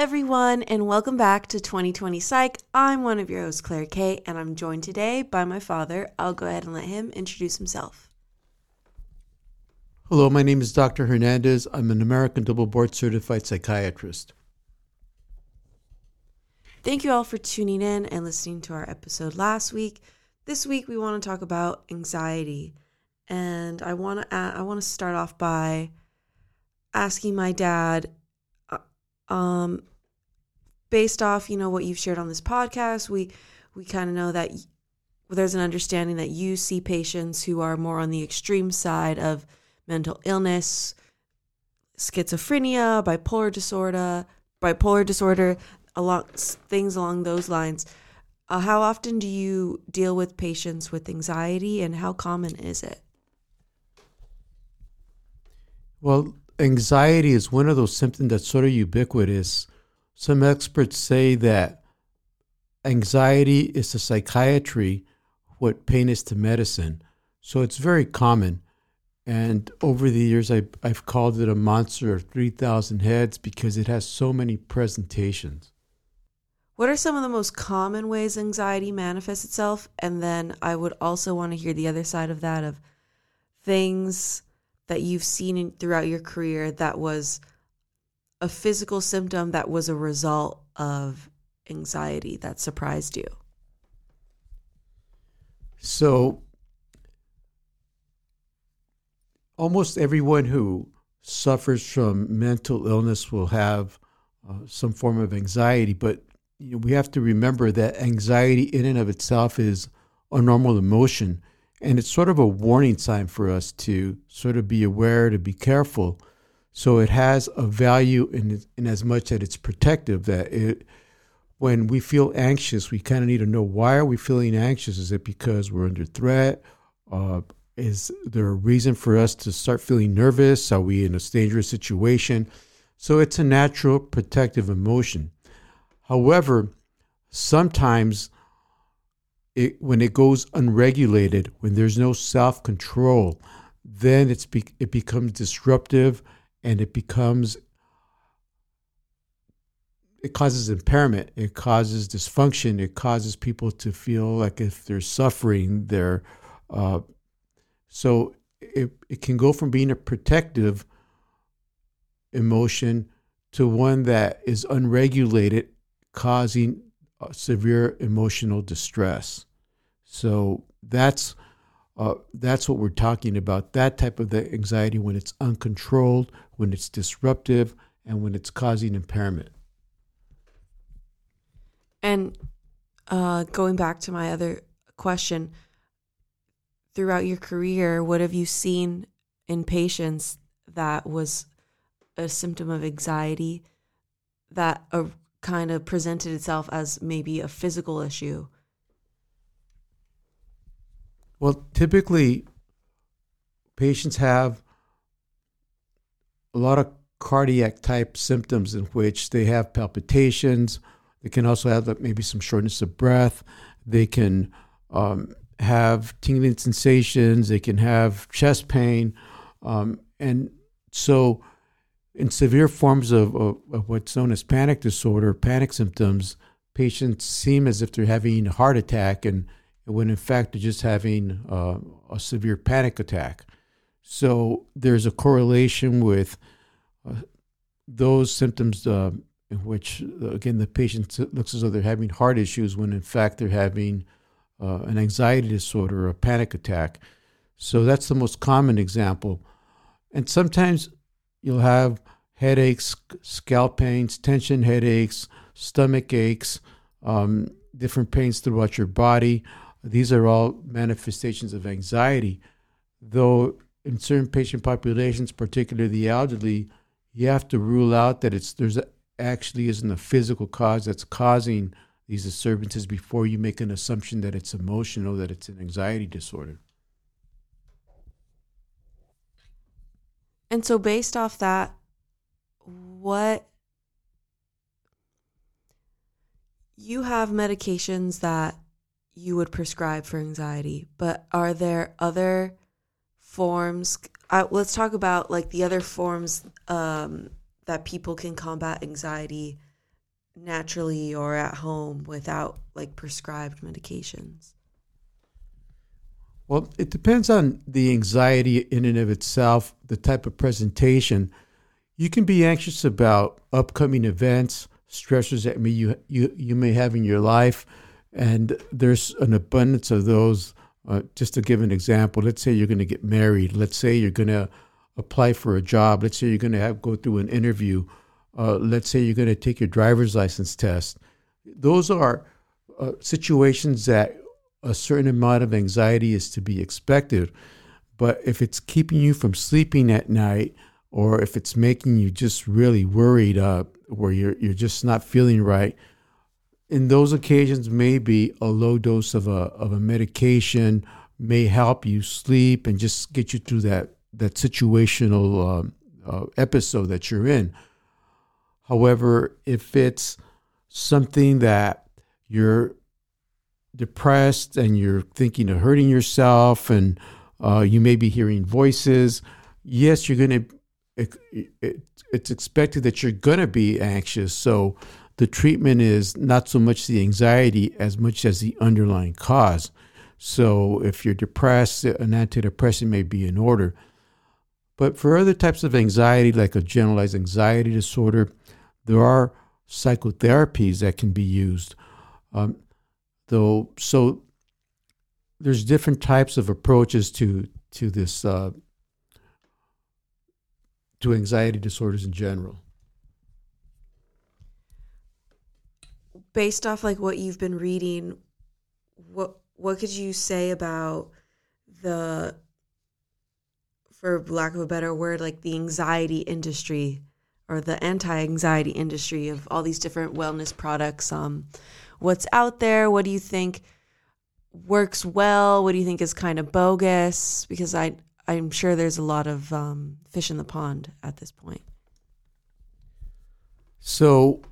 Everyone, and welcome back to 2020 Psych. I'm one of your hosts, Claire Kay, and I'm joined today by my father. I'll go ahead and let him introduce himself. Hello, my name is Dr. Hernandez. I'm an American double board certified psychiatrist. Thank you all for tuning in and listening to our episode last week. This week we want to talk about anxiety, and I want to I want to start off by asking my dad um, based off, you know, what you've shared on this podcast, we we kind of know that there's an understanding that you see patients who are more on the extreme side of mental illness, schizophrenia, bipolar disorder, bipolar disorder, along things along those lines. Uh, how often do you deal with patients with anxiety, and how common is it? Well, anxiety is one of those symptoms that's sort of ubiquitous. Some experts say that anxiety is to psychiatry what pain is to medicine. So it's very common. And over the years, I, I've called it a monster of 3,000 heads because it has so many presentations. What are some of the most common ways anxiety manifests itself? And then I would also want to hear the other side of that of things that you've seen in, throughout your career that was a physical symptom that was a result of anxiety that surprised you? So, almost everyone who suffers from mental illness will have uh, some form of anxiety, but you know, we have to remember that anxiety in and of itself is a normal emotion. And it's sort of a warning sign for us to sort of be aware, to be careful. So it has a value in, in as much that it's protective, that it, when we feel anxious, we kind of need to know why are we feeling anxious? Is it because we're under threat? Uh, is there a reason for us to start feeling nervous? Are we in a dangerous situation? So it's a natural protective emotion. However, sometimes it, when it goes unregulated, when there's no self control, then it's be, it becomes disruptive and it becomes it causes impairment it causes dysfunction it causes people to feel like if they're suffering they're uh, so it, it can go from being a protective emotion to one that is unregulated causing severe emotional distress. So that's uh, that's what we're talking about. That type of the anxiety when it's uncontrolled, when it's disruptive, and when it's causing impairment. And uh, going back to my other question, throughout your career, what have you seen in patients that was a symptom of anxiety that uh, kind of presented itself as maybe a physical issue? Well, typically, patients have a lot of cardiac type symptoms in which they have palpitations. They can also have maybe some shortness of breath. They can um, have tingling sensations. They can have chest pain. Um, and so, in severe forms of, of, of, what's known as panic disorder, panic symptoms, patients seem as if they're having a heart attack, and when in fact they're just having uh, a severe panic attack. So there's a correlation with uh, those symptoms uh, in which, again, the patient looks as though they're having heart issues when in fact they're having uh, an anxiety disorder or a panic attack. So that's the most common example. And sometimes You'll have headaches, scalp pains, tension headaches, stomach aches, um, different pains throughout your body. These are all manifestations of anxiety. Though in certain patient populations, particularly the elderly, you have to rule out that it's there's a, actually isn't a physical cause that's causing these disturbances before you make an assumption that it's emotional, that it's an anxiety disorder. And so, based off that, what you have medications that you would prescribe for anxiety, but are there other forms? Let's talk about like the other forms um, that people can combat anxiety naturally or at home without like prescribed medications? Well, it depends on the anxiety in and of itself, the type of presentation. You can be anxious about upcoming events, stressors that may you, you, you may have in your life, and there's an abundance of those. Uh, just to give an example, let's say you're going to get married. Let's say you're going to apply for a job. Let's say you're going to go through an interview. Uh, let's say you're going to take your driver's license test. Those are uh, situations that a certain amount of anxiety is to be expected. But if it's keeping you from sleeping at night, or if it's making you just really worried up, where you're you're just not feeling right, in those occasions, maybe a low dose of a of a medication may help you sleep and just get you through that that situational uh, uh, episode that you're in. However, if it's something that you're depressed and you're thinking of hurting yourself and uh, you may be hearing voices, yes, you're going to, it, it, it's expected that you're going to be anxious. So the treatment is not so much the anxiety as much as the underlying cause. So if you're depressed, an antidepressant may be in order. But for other types of anxiety, like a generalized anxiety disorder, there are psychotherapies that can be used. Um, though so there's different types of approaches to to this uh, to anxiety disorders in general based off like what you've been reading what what could you say about the for lack of a better word like the anxiety industry or the anti-anxiety industry of all these different wellness products um what's out there. What do you think works well? What do you think is kind of bogus? Because I I'm sure there's a lot of um, fish in the pond at this point. So,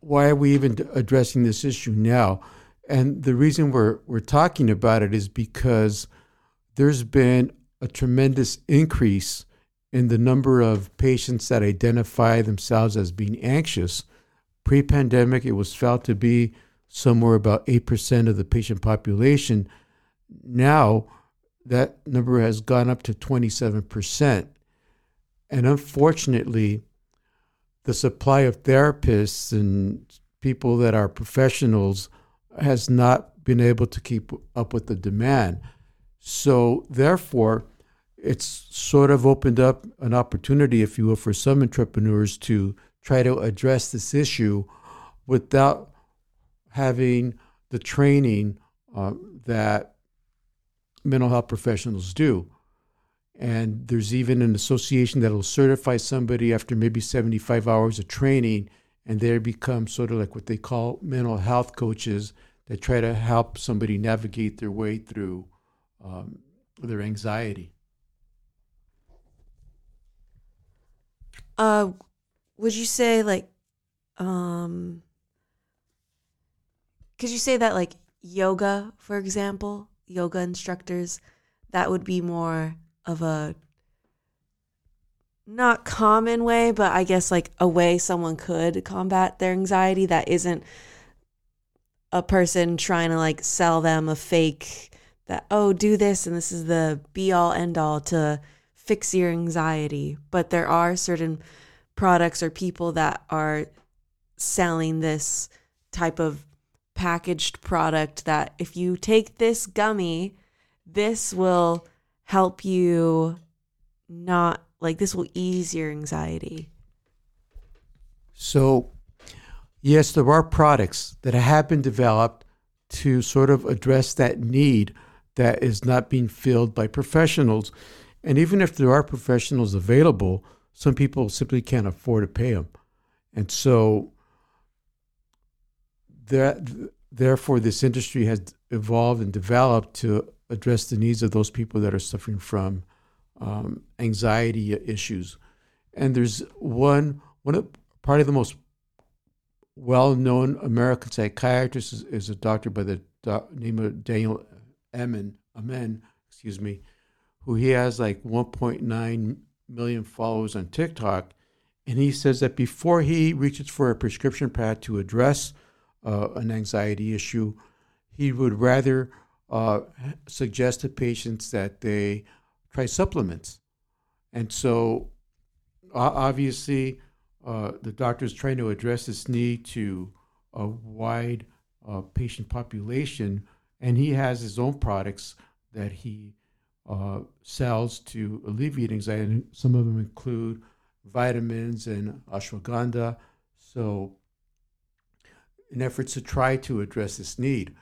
why are we even addressing this issue now? And the reason we're we're talking about it is because there's been a tremendous increase in the number of patients that identify themselves as being anxious. Pre-pandemic, it was felt to be somewhere about 8% of the patient population. Now, that number has gone up to 27%. And unfortunately, the supply of therapists and people that are professionals has not been able to keep up with the demand. So, therefore, it's sort of opened up an opportunity, if you will, for some entrepreneurs to try to address this issue without having the training uh, that mental health professionals do. And there's even an association that will certify somebody after maybe 75 hours of training, and they become sort of like what they call mental health coaches that try to help somebody navigate their way through um, their anxiety. Uh, would you say like, um, could you say that like yoga, for example, yoga instructors, that would be more of a not common way, but I guess like a way someone could combat their anxiety that isn't a person trying to like sell them a fake that oh do this and this is the be all end all to fix your anxiety. But there are certain products or people that are selling this type of packaged product that if you take this gummy, this will help you not like this will ease your anxiety. So, yes, there are products that have been developed to sort of address that need that is not being filled by professionals. And even if there are professionals available, some people simply can't afford to pay them. And so that therefore this industry has evolved and developed to address the needs of those people that are suffering from um, anxiety issues. And there's one one of, of the most well-known American psychiatrist is, is a doctor by the do, name of Daniel Amen, Amen, excuse me, who he has like 1.9 million followers on TikTok, and he says that before he reaches for a prescription pad to address uh, an anxiety issue, he would rather uh, suggest to patients that they try supplements. And so, obviously, uh, the doctor is trying to address this need to a wide uh, patient population, and he has his own products that he uh, sells to alleviate anxiety. And some of them include vitamins and ashwagandha. So, in efforts to try to address this need.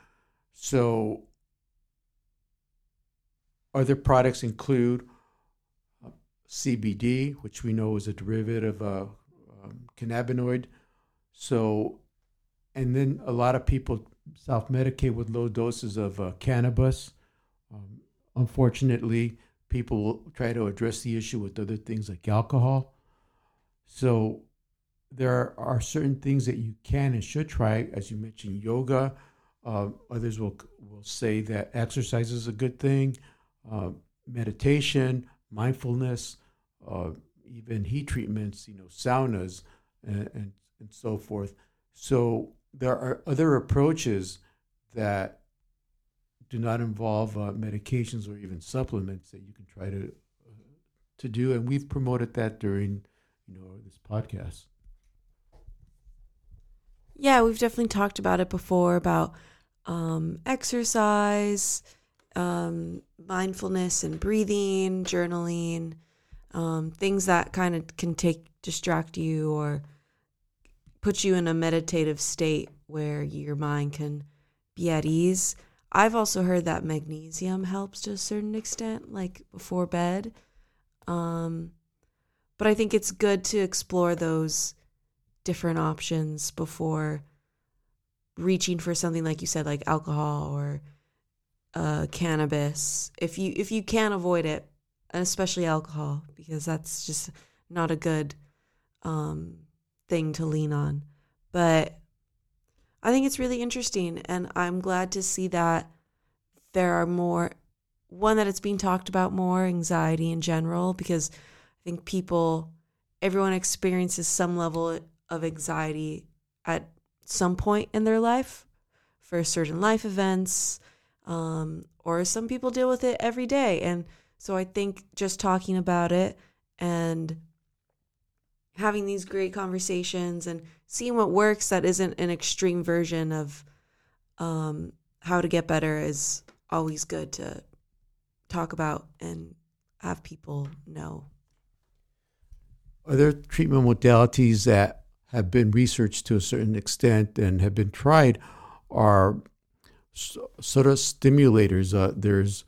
So, other products include uh, CBD, which we know is a derivative of um, cannabinoid. So, and then a lot of people self medicate with low doses of uh, cannabis. Um, unfortunately, people will try to address the issue with other things like alcohol. So, there are certain things that you can and should try, as you mentioned, yoga. Uh, others will will say that exercise is a good thing, uh, meditation, mindfulness, uh, even heat treatments, you know, saunas, and, and, and so forth. So there are other approaches that do not involve uh, medications or even supplements that you can try to uh, to do, and we've promoted that during you know this podcast. Yeah, we've definitely talked about it before about um, exercise, um, mindfulness, and breathing, journaling, um, things that kind of can take distract you or put you in a meditative state where your mind can be at ease. I've also heard that magnesium helps to a certain extent, like before bed. Um, but I think it's good to explore those different options before reaching for something like you said, like alcohol or uh, cannabis. If you if you can avoid it, and especially alcohol, because that's just not a good um, thing to lean on. But I think it's really interesting, and I'm glad to see that there are more. One that it's being talked about more, anxiety in general, because I think people, everyone experiences some level of anxiety at some point in their life for certain life events, um, or some people deal with it every day. And so I think just talking about it and having these great conversations and seeing what works that isn't an extreme version of um, how to get better is always good to talk about and have people know. Are there treatment modalities that have been researched to a certain extent and have been tried are sort of stimulators. Uh, there's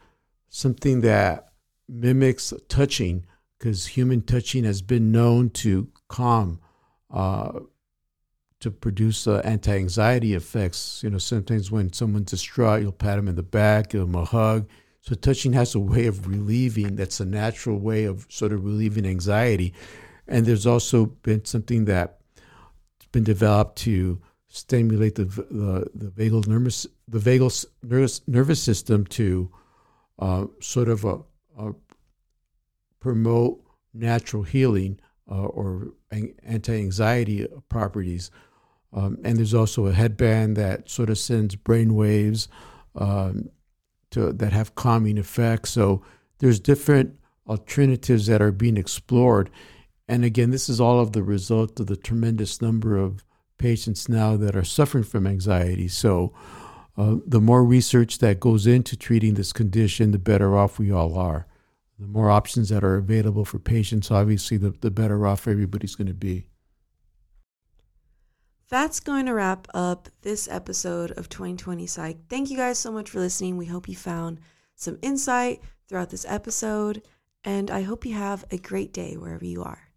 something that mimics touching because human touching has been known to calm, uh, to produce uh, anti-anxiety effects. You know, sometimes when someone's distraught, you'll pat them in the back, give them a hug. So touching has a way of relieving. That's a natural way of sort of relieving anxiety. And there's also been something that's been developed to stimulate the the, the vagal nervous the vagal nervous nervous system to uh, sort of a, a promote natural healing uh, or anti-anxiety properties. Um, and there's also a headband that sort of sends brain waves um, to that have calming effects. So there's different alternatives that are being explored. And again, this is all of the result of the tremendous number of patients now that are suffering from anxiety. So, uh, the more research that goes into treating this condition, the better off we all are. The more options that are available for patients, obviously, the, the better off everybody's going to be. That's going to wrap up this episode of 2020 Psych. Thank you guys so much for listening. We hope you found some insight throughout this episode, and I hope you have a great day wherever you are.